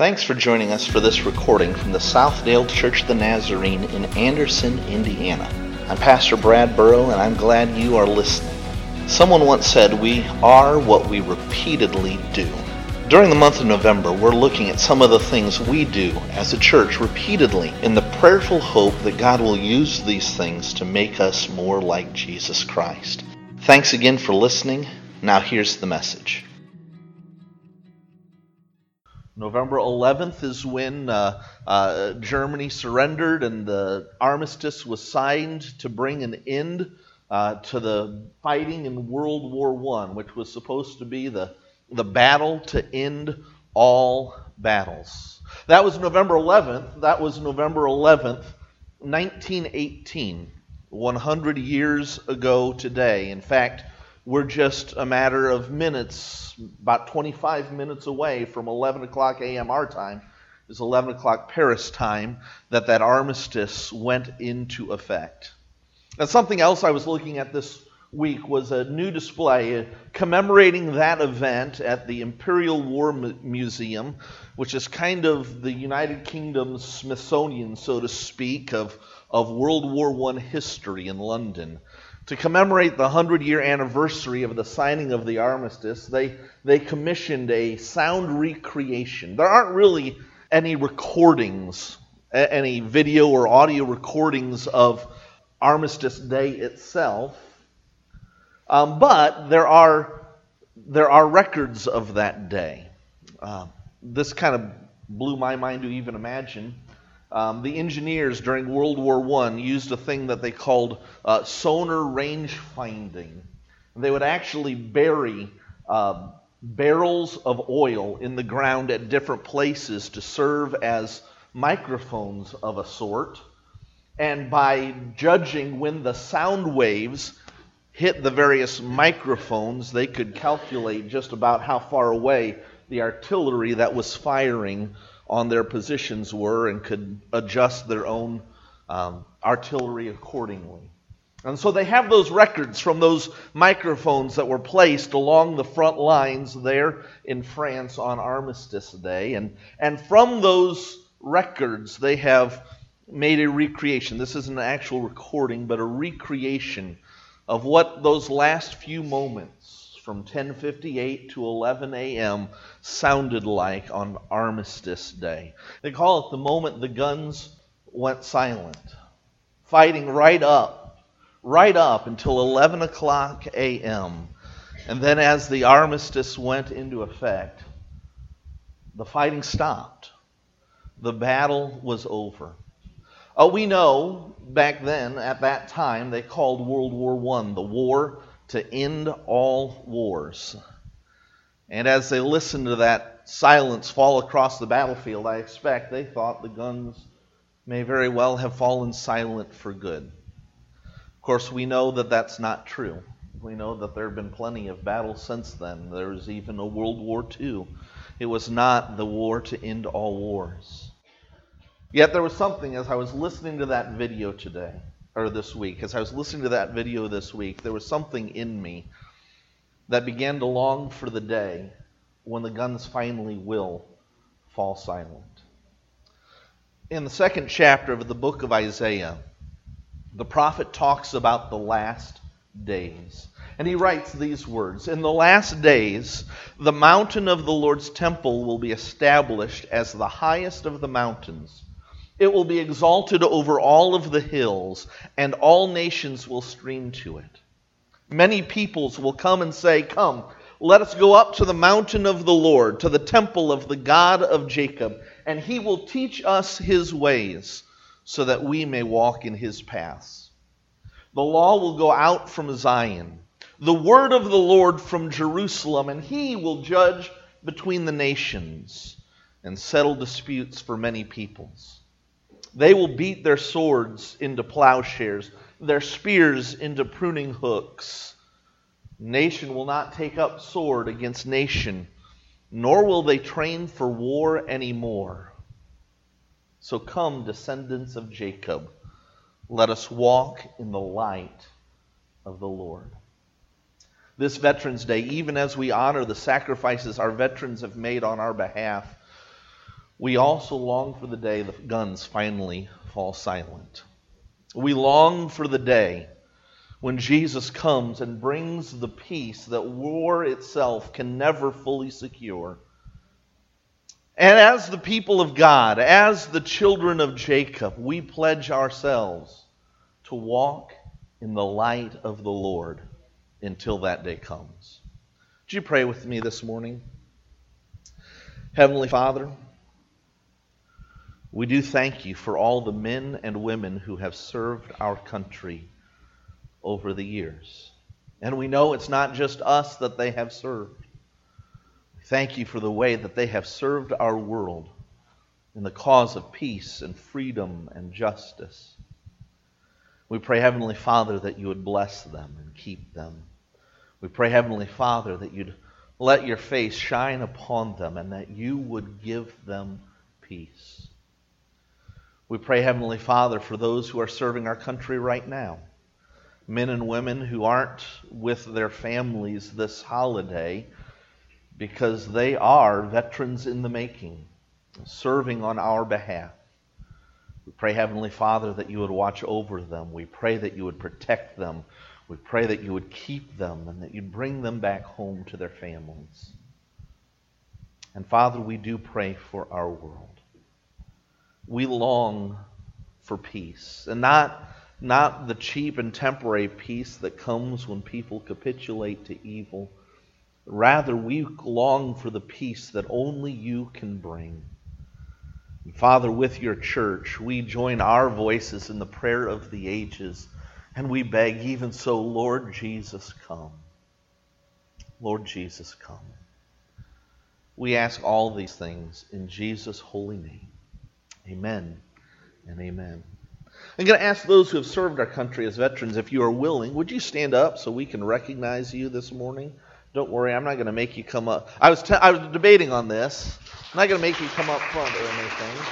Thanks for joining us for this recording from the Southdale Church of the Nazarene in Anderson, Indiana. I'm Pastor Brad Burrow, and I'm glad you are listening. Someone once said, We are what we repeatedly do. During the month of November, we're looking at some of the things we do as a church repeatedly in the prayerful hope that God will use these things to make us more like Jesus Christ. Thanks again for listening. Now, here's the message. November 11th is when uh, uh, Germany surrendered and the armistice was signed to bring an end uh, to the fighting in World War I, which was supposed to be the, the battle to end all battles. That was November 11th. That was November 11th, 1918, 100 years ago today. In fact, we're just a matter of minutes, about 25 minutes away from 11 o'clock a.m. our time. is 11 o'clock Paris time that that armistice went into effect. And something else I was looking at this week was a new display commemorating that event at the Imperial War Museum, which is kind of the United Kingdom's Smithsonian, so to speak, of, of World War I history in London to commemorate the 100 year anniversary of the signing of the armistice, they, they commissioned a sound recreation. There aren't really any recordings, any video or audio recordings of Armistice Day itself, um, but there are, there are records of that day. Uh, this kind of blew my mind to even imagine. Um, the engineers during World War I used a thing that they called uh, sonar range finding. They would actually bury uh, barrels of oil in the ground at different places to serve as microphones of a sort. And by judging when the sound waves hit the various microphones, they could calculate just about how far away the artillery that was firing on their positions were and could adjust their own um, artillery accordingly. And so they have those records from those microphones that were placed along the front lines there in France on Armistice Day. And, and from those records, they have made a recreation. This isn't an actual recording, but a recreation of what those last few moments from 10:58 to 11 a.m. sounded like on Armistice Day. They call it the moment the guns went silent, fighting right up, right up until 11 o'clock a.m. And then, as the armistice went into effect, the fighting stopped. The battle was over. Oh, we know back then, at that time, they called World War I the War to end all wars. And as they listened to that silence fall across the battlefield, I expect they thought the guns may very well have fallen silent for good. Of course, we know that that's not true. We know that there have been plenty of battles since then. There was even a World War II. It was not the war to end all wars. Yet there was something as I was listening to that video today or this week, as I was listening to that video this week, there was something in me that began to long for the day when the guns finally will fall silent. In the second chapter of the book of Isaiah, the prophet talks about the last days. And he writes these words In the last days, the mountain of the Lord's temple will be established as the highest of the mountains it will be exalted over all of the hills, and all nations will stream to it. Many peoples will come and say, Come, let us go up to the mountain of the Lord, to the temple of the God of Jacob, and he will teach us his ways, so that we may walk in his paths. The law will go out from Zion, the word of the Lord from Jerusalem, and he will judge between the nations and settle disputes for many peoples. They will beat their swords into plowshares, their spears into pruning hooks. Nation will not take up sword against nation, nor will they train for war anymore. So come, descendants of Jacob, let us walk in the light of the Lord. This Veterans Day, even as we honor the sacrifices our veterans have made on our behalf, we also long for the day the guns finally fall silent. We long for the day when Jesus comes and brings the peace that war itself can never fully secure. And as the people of God, as the children of Jacob, we pledge ourselves to walk in the light of the Lord until that day comes. Would you pray with me this morning? Heavenly Father, we do thank you for all the men and women who have served our country over the years. And we know it's not just us that they have served. Thank you for the way that they have served our world in the cause of peace and freedom and justice. We pray, Heavenly Father, that you would bless them and keep them. We pray, Heavenly Father, that you'd let your face shine upon them and that you would give them peace. We pray, Heavenly Father, for those who are serving our country right now, men and women who aren't with their families this holiday because they are veterans in the making, serving on our behalf. We pray, Heavenly Father, that you would watch over them. We pray that you would protect them. We pray that you would keep them and that you'd bring them back home to their families. And Father, we do pray for our world we long for peace. And not, not the cheap and temporary peace that comes when people capitulate to evil. Rather, we long for the peace that only you can bring. And Father, with your church, we join our voices in the prayer of the ages, and we beg, even so, Lord Jesus, come. Lord Jesus, come. We ask all these things in Jesus' holy name. Amen and amen. I'm going to ask those who have served our country as veterans, if you are willing, would you stand up so we can recognize you this morning? Don't worry, I'm not going to make you come up. I was, I was debating on this. I'm not going to make you come up front or anything.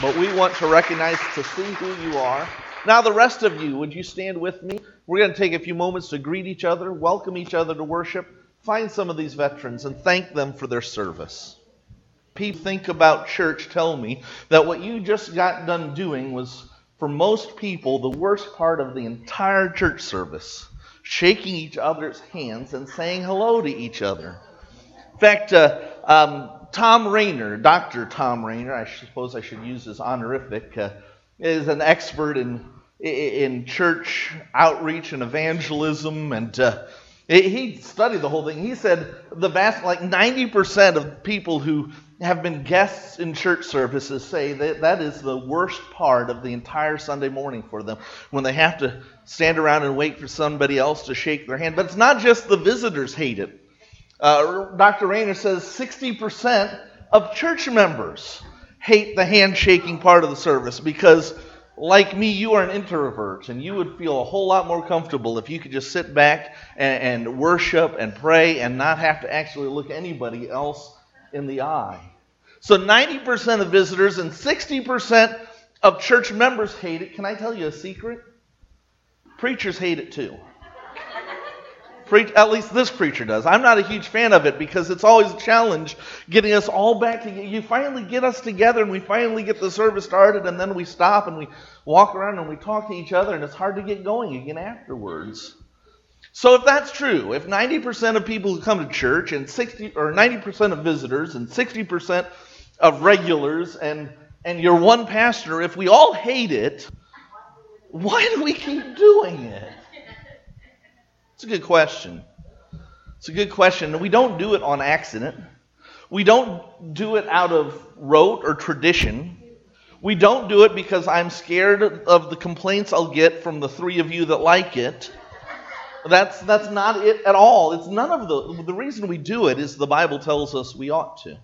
But we want to recognize to see who you are. Now, the rest of you, would you stand with me? We're going to take a few moments to greet each other, welcome each other to worship, find some of these veterans, and thank them for their service people think about church tell me that what you just got done doing was, for most people, the worst part of the entire church service shaking each other's hands and saying hello to each other. In fact, uh, um, Thom Rainer, Dr. Thom Rainer, I suppose I should use his honorific, uh, is an expert in, in church outreach and evangelism and uh, he studied the whole thing. He said the vast, like 90% of people who have been guests in church services say that that is the worst part of the entire Sunday morning for them when they have to stand around and wait for somebody else to shake their hand. But it's not just the visitors hate it. Uh, Dr. Rainer says 60% of church members hate the handshaking part of the service because, like me, you are an introvert and you would feel a whole lot more comfortable if you could just sit back and, and worship and pray and not have to actually look anybody else in the eye. So 90% of visitors and 60% of church members hate it. Can I tell you a secret? Preachers hate it too. At least this preacher does. I'm not a huge fan of it because it's always a challenge getting us all back together. You finally get us together and we finally get the service started and then we stop and we walk around and we talk to each other and it's hard to get going again afterwards. So if that's true, if 90% of people who come to church and 60 or 90% of visitors and 60% of regulars and and your one pastor, if we all hate it, why do we keep doing it? It's a good question. It's a good question. We don't do it on accident. We don't do it out of rote or tradition. We don't do it because I'm scared of the complaints I'll get from the three of you that like it. That's, that's not it at all. It's none of the. The reason we do it is the Bible tells us we ought to.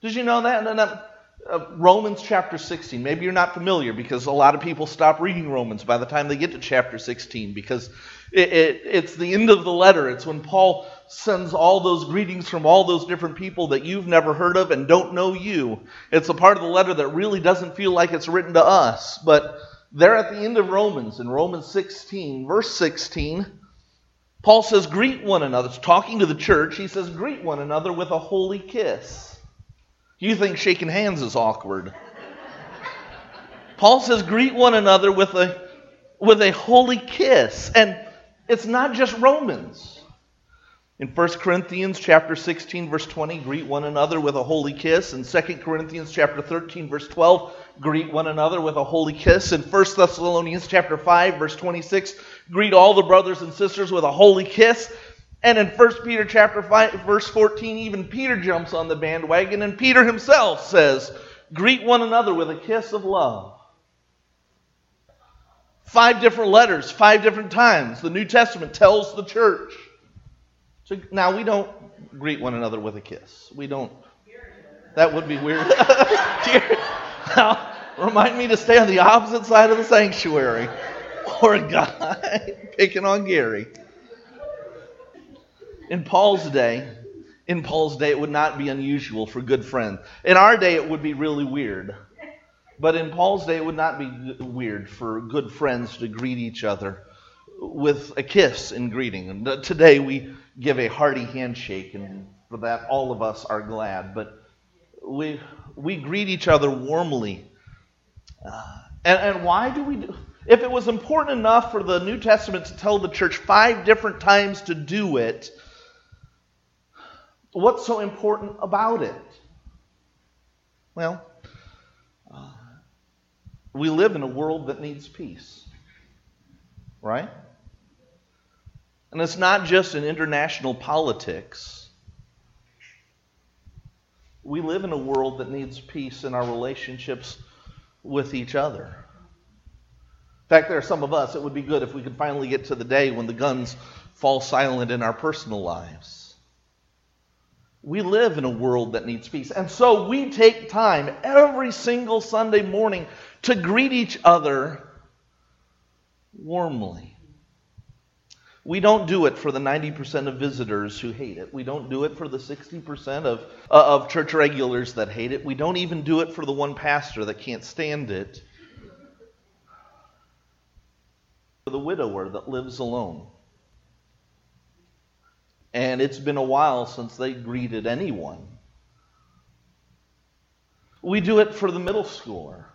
Did you know that? Uh, Romans chapter 16. Maybe you're not familiar because a lot of people stop reading Romans by the time they get to chapter 16 because it, it, it's the end of the letter. It's when Paul sends all those greetings from all those different people that you've never heard of and don't know you. It's a part of the letter that really doesn't feel like it's written to us, but there at the end of Romans, in Romans 16, verse 16, Paul says, Greet one another. It's talking to the church. He says, Greet one another with a holy kiss. You think shaking hands is awkward. Paul says, greet one another with a, with a holy kiss. And it's not just Romans. In 1 Corinthians chapter 16 verse 20, greet one another with a holy kiss. In 2 Corinthians chapter 13 verse 12, greet one another with a holy kiss. In 1 Thessalonians chapter 5 verse 26, greet all the brothers and sisters with a holy kiss. And in 1 Peter chapter 5 verse 14, even Peter jumps on the bandwagon and Peter himself says, "Greet one another with a kiss of love." Five different letters, five different times. The New Testament tells the church so now we don't greet one another with a kiss. We don't. That would be weird. now, remind me to stay on the opposite side of the sanctuary. Or a guy picking on Gary. In Paul's day, in Paul's day, it would not be unusual for good friends. In our day, it would be really weird. But in Paul's day, it would not be weird for good friends to greet each other with a kiss in greeting. And today we give a hearty handshake, and for that all of us are glad. But we we greet each other warmly. Uh, and, and why do we do? If it was important enough for the New Testament to tell the church five different times to do it, what's so important about it? Well, uh, we live in a world that needs peace, right? And it's not just in international politics. We live in a world that needs peace in our relationships with each other. In fact, there are some of us, it would be good if we could finally get to the day when the guns fall silent in our personal lives. We live in a world that needs peace. And so we take time every single Sunday morning to greet each other warmly. We don't do it for the 90% of visitors who hate it. We don't do it for the 60% of, uh, of church regulars that hate it. We don't even do it for the one pastor that can't stand it. For the widower that lives alone. And it's been a while since they greeted anyone. We do it for the middle schooler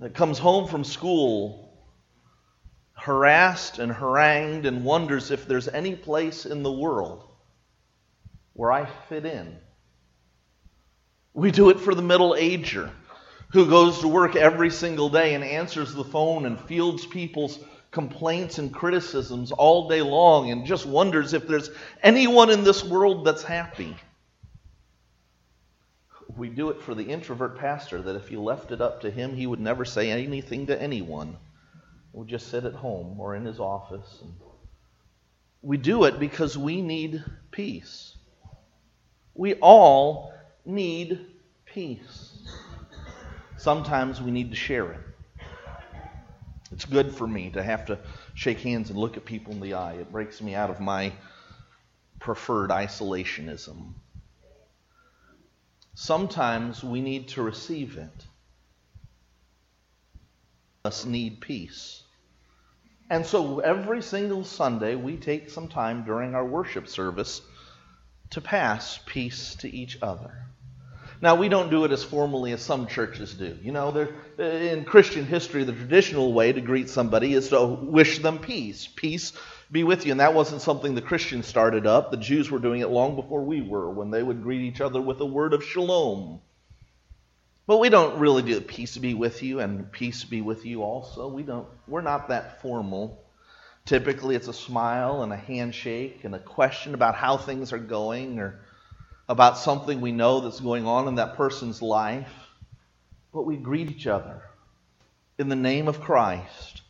that comes home from school harassed and harangued and wonders if there's any place in the world where I fit in. We do it for the middle ager who goes to work every single day and answers the phone and fields people's complaints and criticisms all day long and just wonders if there's anyone in this world that's happy. We do it for the introvert pastor that if you left it up to him, he would never say anything to anyone would just sit at home or in his office. And we do it because we need peace. We all need peace. Sometimes we need to share it. It's good for me to have to shake hands and look at people in the eye. It breaks me out of my preferred isolationism. Sometimes we need to receive it. Us need peace. And so every single Sunday, we take some time during our worship service to pass peace to each other. Now, we don't do it as formally as some churches do. You know, in Christian history, the traditional way to greet somebody is to wish them peace. Peace be with you. And that wasn't something the Christians started up. The Jews were doing it long before we were, when they would greet each other with a word of shalom. But we don't really do peace be with you and peace be with you also. We don't we're not that formal. Typically it's a smile and a handshake and a question about how things are going or about something we know that's going on in that person's life. But we greet each other in the name of Christ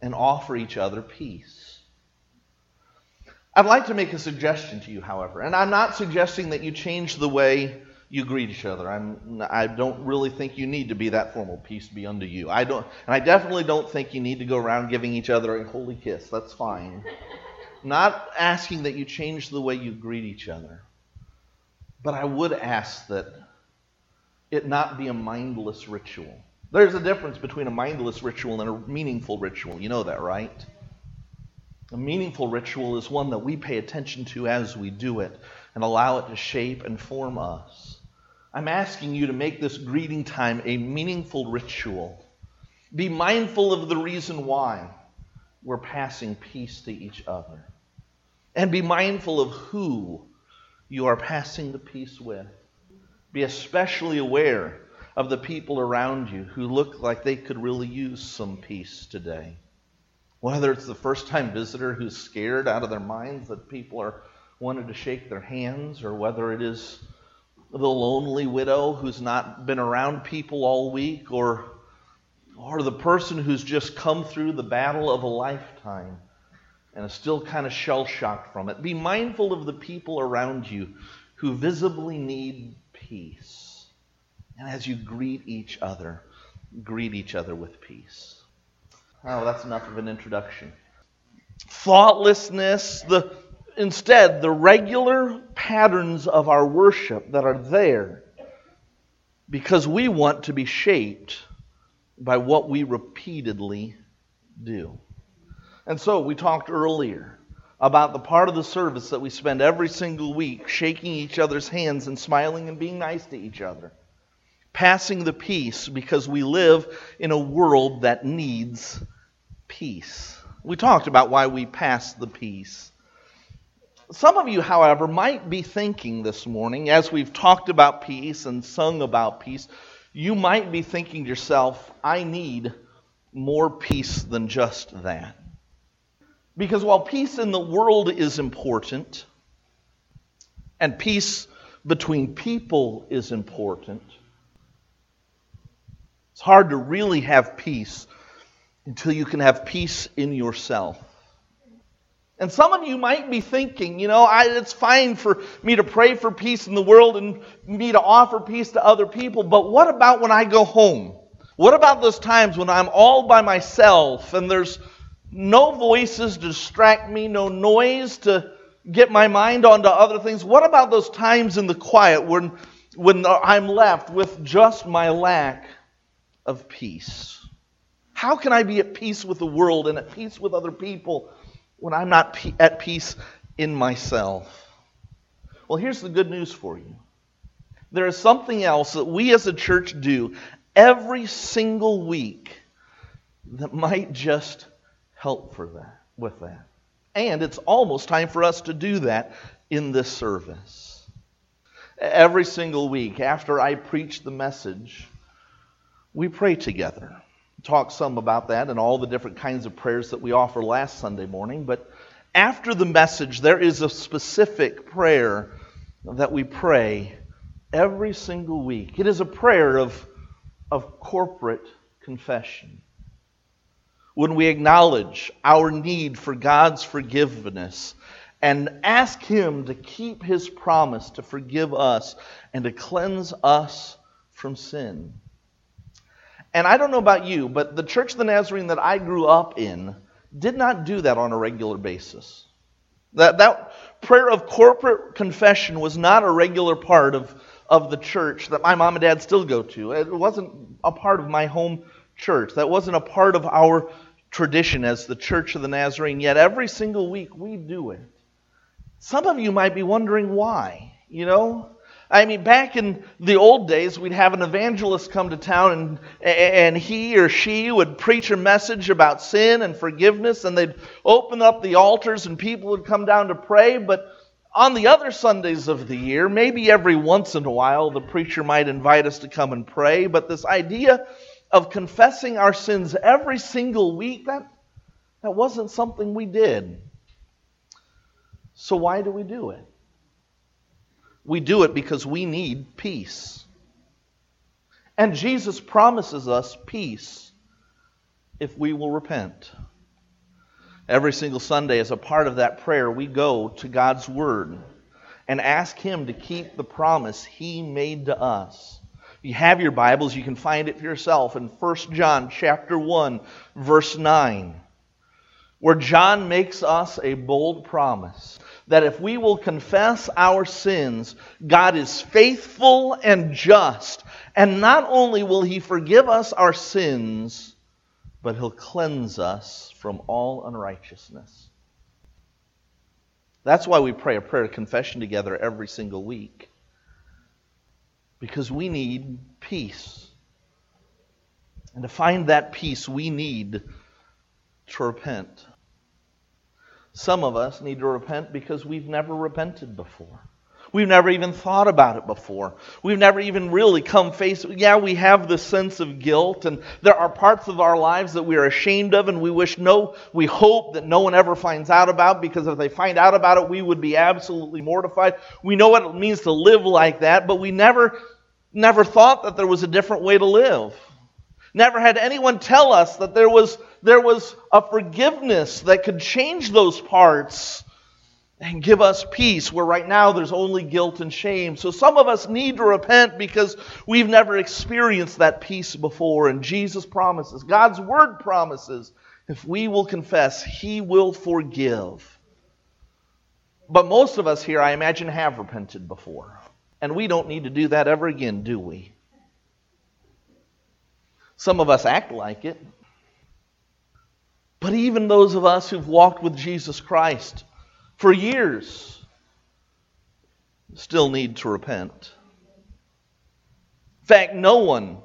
and offer each other peace. I'd like to make a suggestion to you, however, and I'm not suggesting that you change the way you greet each other. I'm, I don't really think you need to be that formal. Peace be unto you. I don't, and I definitely don't think you need to go around giving each other a holy kiss. That's fine. Not asking that you change the way you greet each other, but I would ask that it not be a mindless ritual. There's a difference between a mindless ritual and a meaningful ritual. You know that, right? A meaningful ritual is one that we pay attention to as we do it and allow it to shape and form us. I'm asking you to make this greeting time a meaningful ritual. Be mindful of the reason why we're passing peace to each other. And be mindful of who you are passing the peace with. Be especially aware of the people around you who look like they could really use some peace today. Whether it's the first time visitor who's scared out of their minds that people are wanting to shake their hands, or whether it is the lonely widow who's not been around people all week, or, or the person who's just come through the battle of a lifetime and is still kind of shell shocked from it. Be mindful of the people around you who visibly need peace. And as you greet each other, greet each other with peace. Oh, that's enough of an introduction. Thoughtlessness, the instead the regular patterns of our worship that are there because we want to be shaped by what we repeatedly do. And so we talked earlier about the part of the service that we spend every single week shaking each other's hands and smiling and being nice to each other. Passing the peace because we live in a world that needs peace. We talked about why we pass the peace. Some of you, however, might be thinking this morning, as we've talked about peace and sung about peace, you might be thinking to yourself, I need more peace than just that. Because while peace in the world is important, and peace between people is important, it's hard to really have peace until you can have peace in yourself. And some of you might be thinking, you know, I, it's fine for me to pray for peace in the world and me to offer peace to other people, but what about when I go home? What about those times when I'm all by myself and there's no voices to distract me, no noise to get my mind onto other things? What about those times in the quiet when, when I'm left with just my lack of peace? How can I be at peace with the world and at peace with other people when I'm not at peace in myself? Well, here's the good news for you. There is something else that we as a church do every single week that might just help for that with that. And it's almost time for us to do that in this service. Every single week after I preach the message, we pray together talked some about that and all the different kinds of prayers that we offer last Sunday morning. But after the message, there is a specific prayer that we pray every single week. It is a prayer of, of corporate confession. When we acknowledge our need for God's forgiveness and ask Him to keep His promise to forgive us and to cleanse us from sin. And I don't know about you, but the Church of the Nazarene that I grew up in did not do that on a regular basis. That, that prayer of corporate confession was not a regular part of, of the church that my mom and dad still go to. It wasn't a part of my home church. That wasn't a part of our tradition as the Church of the Nazarene. Yet every single week we do it. Some of you might be wondering why. You know, I mean, back in the old days, we'd have an evangelist come to town and, and he or she would preach a message about sin and forgiveness, and they'd open up the altars and people would come down to pray. But on the other Sundays of the year, maybe every once in a while, the preacher might invite us to come and pray. But this idea of confessing our sins every single week, that, that wasn't something we did. So, why do we do it? We do it because we need peace. And Jesus promises us peace if we will repent. Every single Sunday, as a part of that prayer, we go to God's Word and ask Him to keep the promise He made to us. You have your Bibles, you can find it for yourself in 1 John chapter 1, verse 9, where John makes us a bold promise that if we will confess our sins, God is faithful and just. And not only will He forgive us our sins, but He'll cleanse us from all unrighteousness. That's why we pray a prayer of confession together every single week. because we need peace. And to find that peace, we need to repent. Some of us need to repent because we've never repented before. We've never even thought about it before. We've never even really come face. Yeah, we have the sense of guilt, and there are parts of our lives that we are ashamed of, and we wish no, we hope that no one ever finds out about, because if they find out about it, we would be absolutely mortified. We know what it means to live like that, but we never, never thought that there was a different way to live. Never had anyone tell us that there was there was a forgiveness that could change those parts and give us peace, where right now there's only guilt and shame. So some of us need to repent because we've never experienced that peace before. And Jesus promises, God's word promises, if we will confess, He will forgive. But most of us here, I imagine, have repented before. And we don't need to do that ever again, do we? Some of us act like it. But even those of us who've walked with Jesus Christ, for years still need to repent. In fact, no one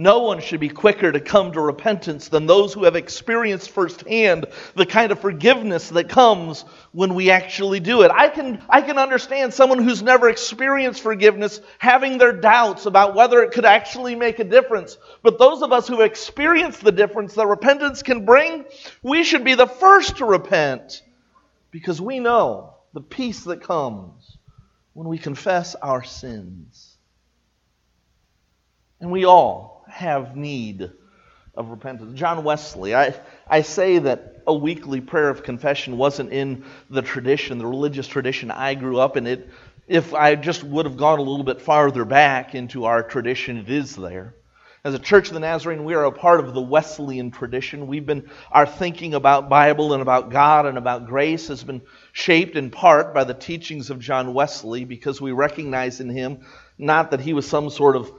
no one should be quicker to come to repentance than those who have experienced firsthand the kind of forgiveness that comes when we actually do it. I can, I can understand someone who's never experienced forgiveness having their doubts about whether it could actually make a difference. But those of us who experience the difference that repentance can bring, we should be the first to repent because we know the peace that comes when we confess our sins. And we all have need of repentance. John Wesley, I, I say that a weekly prayer of confession wasn't in the tradition, the religious tradition I grew up in. It, if I just would have gone a little bit farther back into our tradition, it is there. As a Church of the Nazarene, we are a part of the Wesleyan tradition. We've been, our thinking about Bible and about God and about grace has been shaped in part by the teachings of John Wesley because we recognize in him not that he was some sort of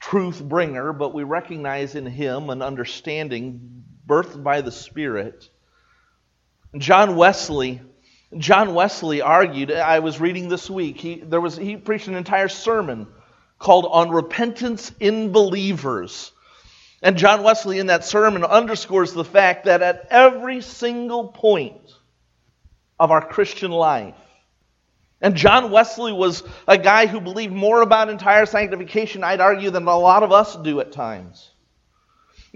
truth bringer, but we recognize in him an understanding birthed by the Spirit. John Wesley John Wesley argued, I was reading this week, he, there was, he preached an entire sermon called On Repentance in Believers. And John Wesley, in that sermon, underscores the fact that at every single point of our Christian life, and John Wesley was a guy who believed more about entire sanctification, I'd argue, than a lot of us do at times.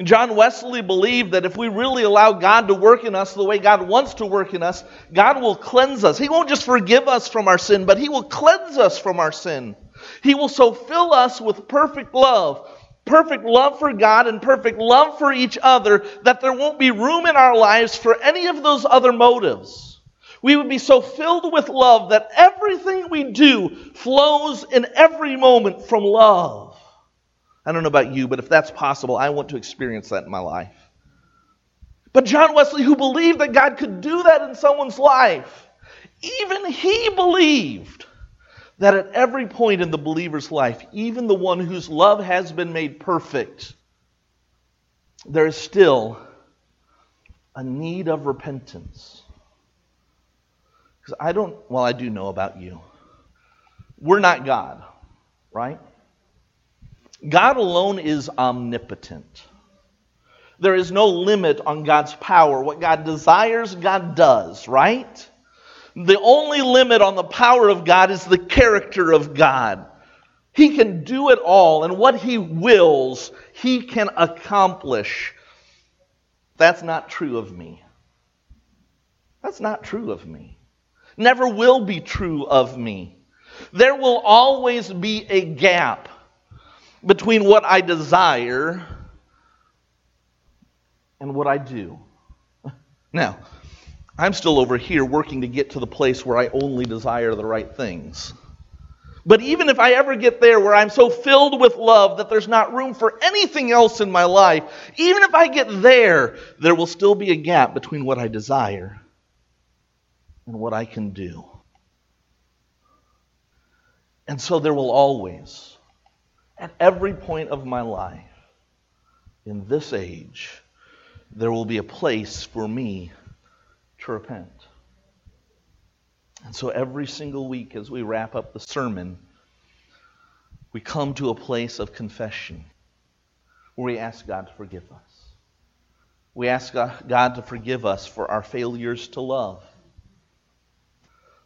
John Wesley believed that if we really allow God to work in us the way God wants to work in us, God will cleanse us. He won't just forgive us from our sin, but He will cleanse us from our sin. He will so fill us with perfect love, perfect love for God and perfect love for each other, that there won't be room in our lives for any of those other motives. We would be so filled with love that everything we do flows in every moment from love. I don't know about you, but if that's possible, I want to experience that in my life. But John Wesley, who believed that God could do that in someone's life, even he believed that at every point in the believer's life, even the one whose love has been made perfect, there is still a need of repentance. Because I don't, well, I do know about you. We're not God, right? God alone is omnipotent. There is no limit on God's power. What God desires, God does, right? The only limit on the power of God is the character of God. He can do it all, and what He wills, He can accomplish. That's not true of me. That's not true of me. Never will be true of me. There will always be a gap between what I desire and what I do. Now, I'm still over here working to get to the place where I only desire the right things. But even if I ever get there where I'm so filled with love that there's not room for anything else in my life, even if I get there, there will still be a gap between what I desire and what I can do. And so there will always, at every point of my life, in this age, there will be a place for me to repent. And so every single week as we wrap up the sermon, we come to a place of confession where we ask God to forgive us. We ask God to forgive us for our failures to love,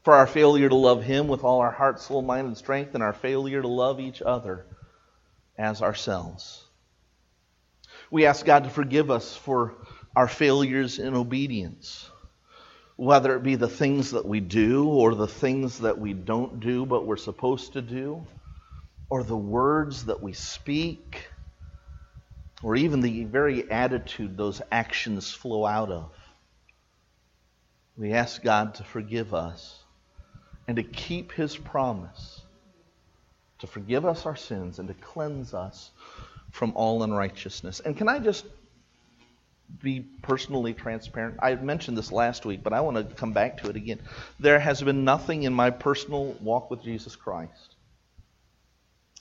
for our failure to love Him with all our heart, soul, mind, and strength, and our failure to love each other as ourselves. We ask God to forgive us for our failures in obedience, whether it be the things that we do or the things that we don't do but we're supposed to do, or the words that we speak or even the very attitude those actions flow out of. We ask God to forgive us and to keep His promise to forgive us our sins and to cleanse us from all unrighteousness. And can I just be personally transparent? I mentioned this last week, but I want to come back to it again. There has been nothing in my personal walk with Jesus Christ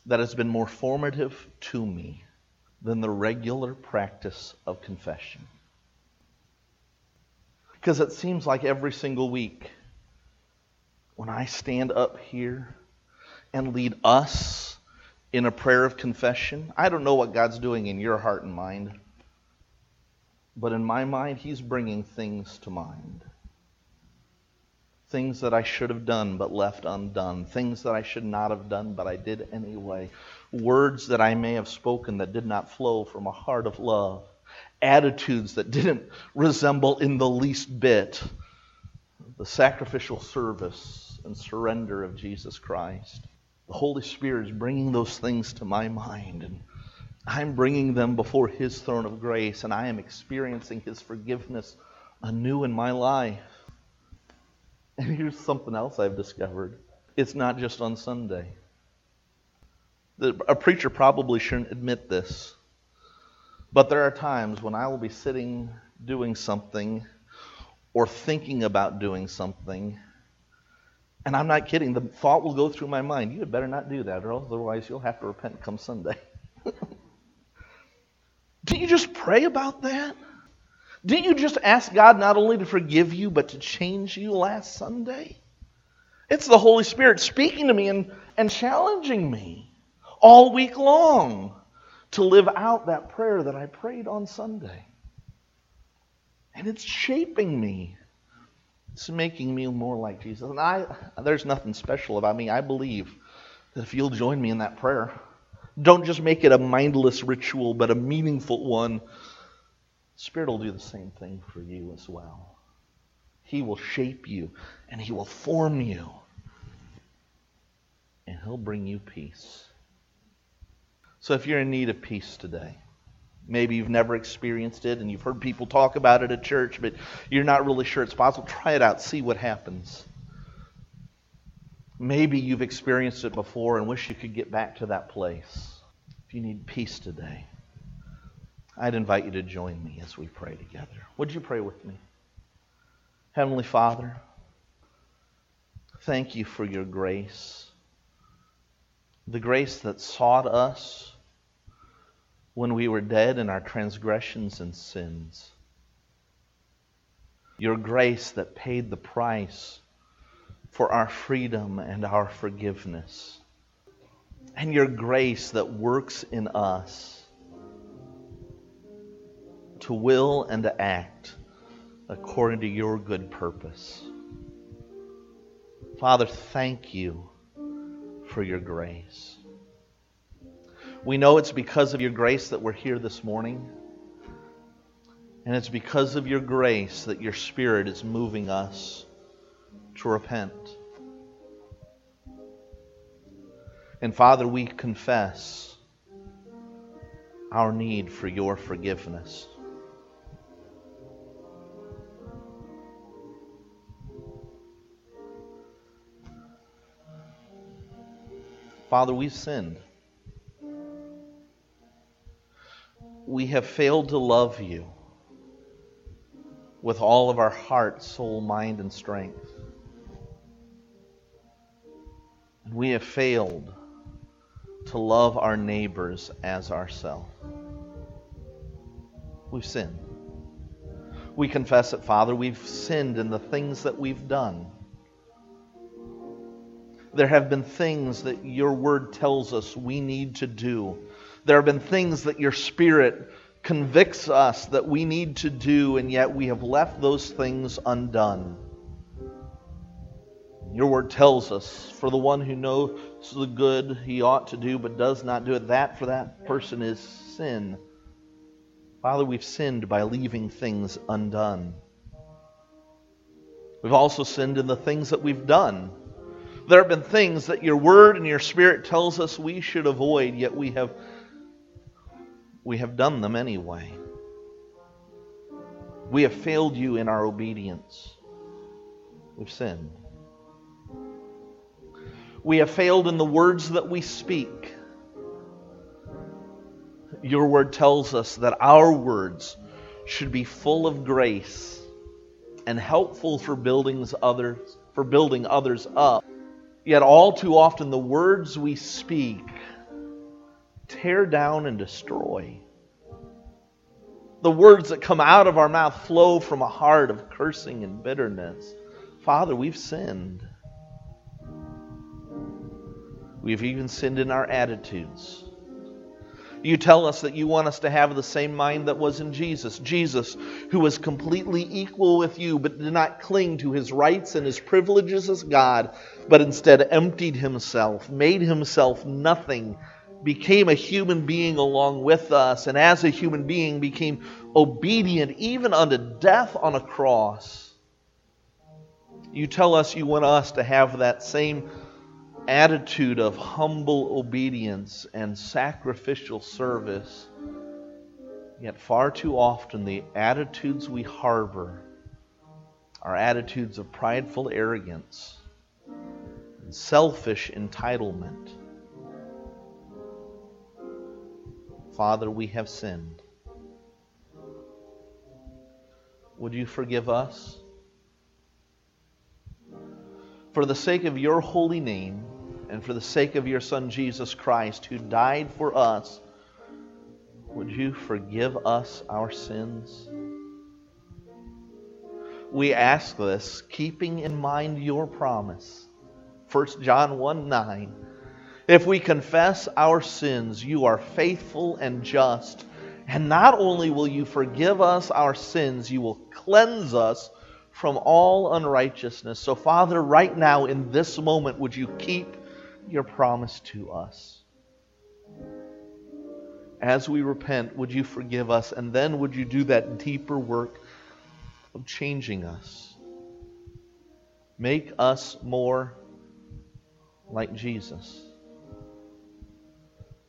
that has been more formative to me than the regular practice of confession. Because it seems like every single week, when I stand up here and lead us in a prayer of confession, I don't know what God's doing in your heart and mind, but in my mind, He's bringing things to mind. Things that I should have done but left undone. Things that I should not have done but I did anyway words that I may have spoken that did not flow from a heart of love, attitudes that didn't resemble in the least bit the sacrificial service and surrender of Jesus Christ. The Holy Spirit is bringing those things to my mind, and I'm bringing them before His throne of grace, and I am experiencing His forgiveness anew in my life. And here's something else I've discovered it's not just on Sunday. A preacher probably shouldn't admit this, but there are times when I will be sitting doing something or thinking about doing something, and I'm not kidding, the thought will go through my mind, you had better not do that, or otherwise you'll have to repent come Sunday. Didn't you just pray about that? Didn't you just ask God not only to forgive you, but to change you last Sunday? It's the Holy Spirit speaking to me and, and challenging me all week long to live out that prayer that I prayed on Sunday. And it's shaping me. It's making me more like Jesus. And I there's nothing special about me. I believe that if you'll join me in that prayer, don't just make it a mindless ritual, but a meaningful one. Spirit will do the same thing for you as well. He will shape you and he will form you. And he'll bring you peace. So if you're in need of peace today, maybe you've never experienced it and you've heard people talk about it at church, but you're not really sure it's possible, try it out, see what happens. Maybe you've experienced it before and wish you could get back to that place. If you need peace today, I'd invite you to join me as we pray together. Would you pray with me? Heavenly Father, thank you for your grace, the grace that sought us when we were dead in our transgressions and sins. Your grace that paid the price for our freedom and our forgiveness. And your grace that works in us to will and to act according to your good purpose. Father, thank you for your grace. We know it's because of your grace that we're here this morning. And it's because of your grace that your Spirit is moving us to repent. And Father, we confess our need for your forgiveness. Father, we've sinned. We have failed to love you with all of our heart, soul, mind, and strength. We have failed to love our neighbors as ourselves. We've sinned. We confess it, Father. We've sinned in the things that we've done. There have been things that your word tells us we need to do. There have been things that your spirit convicts us that we need to do, and yet we have left those things undone. Your word tells us, for the one who knows the good he ought to do but does not do it, that for that person is sin. Father, we've sinned by leaving things undone. We've also sinned in the things that we've done. There have been things that your word and your spirit tells us we should avoid, yet we have we have done them anyway. We have failed you in our obedience. We've sinned. We have failed in the words that we speak. Your word tells us that our words should be full of grace and helpful for building others for building others up. Yet all too often the words we speak tear down and destroy. The words that come out of our mouth flow from a heart of cursing and bitterness. Father, we've sinned. We've even sinned in our attitudes. You tell us that you want us to have the same mind that was in Jesus. Jesus, who was completely equal with you, but did not cling to his rights and his privileges as God, but instead emptied himself, made himself nothing, became a human being along with us, and as a human being became obedient even unto death on a cross. You tell us you want us to have that same attitude of humble obedience and sacrificial service. Yet, far too often, the attitudes we harbor are attitudes of prideful arrogance and selfish entitlement. Father, we have sinned. Would you forgive us? For the sake of your holy name, and for the sake of your Son Jesus Christ, who died for us, would you forgive us our sins? We ask this keeping in mind your promise. 1 John 1 9. If we confess our sins, you are faithful and just. And not only will you forgive us our sins, you will cleanse us from all unrighteousness. So, Father, right now in this moment, would you keep your promise to us. As we repent, would you forgive us? And then would you do that deeper work of changing us? Make us more like Jesus.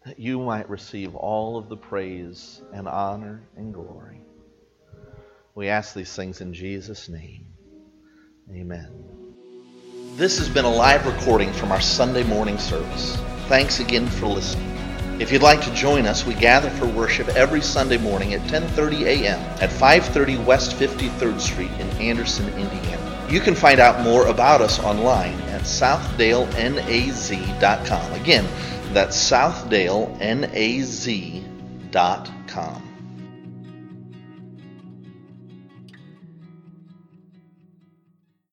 That you might receive all of the praise and honor and glory. We ask these things in Jesus' name. Amen. This has been a live recording from our Sunday morning service. Thanks again for listening. If you'd like to join us, we gather for worship every Sunday morning at 10:30 a.m. at 530 West 53rd Street in Anderson, Indiana. You can find out more about us online at southdaleNAZ.com. Again, that's southdaleNAZ.com.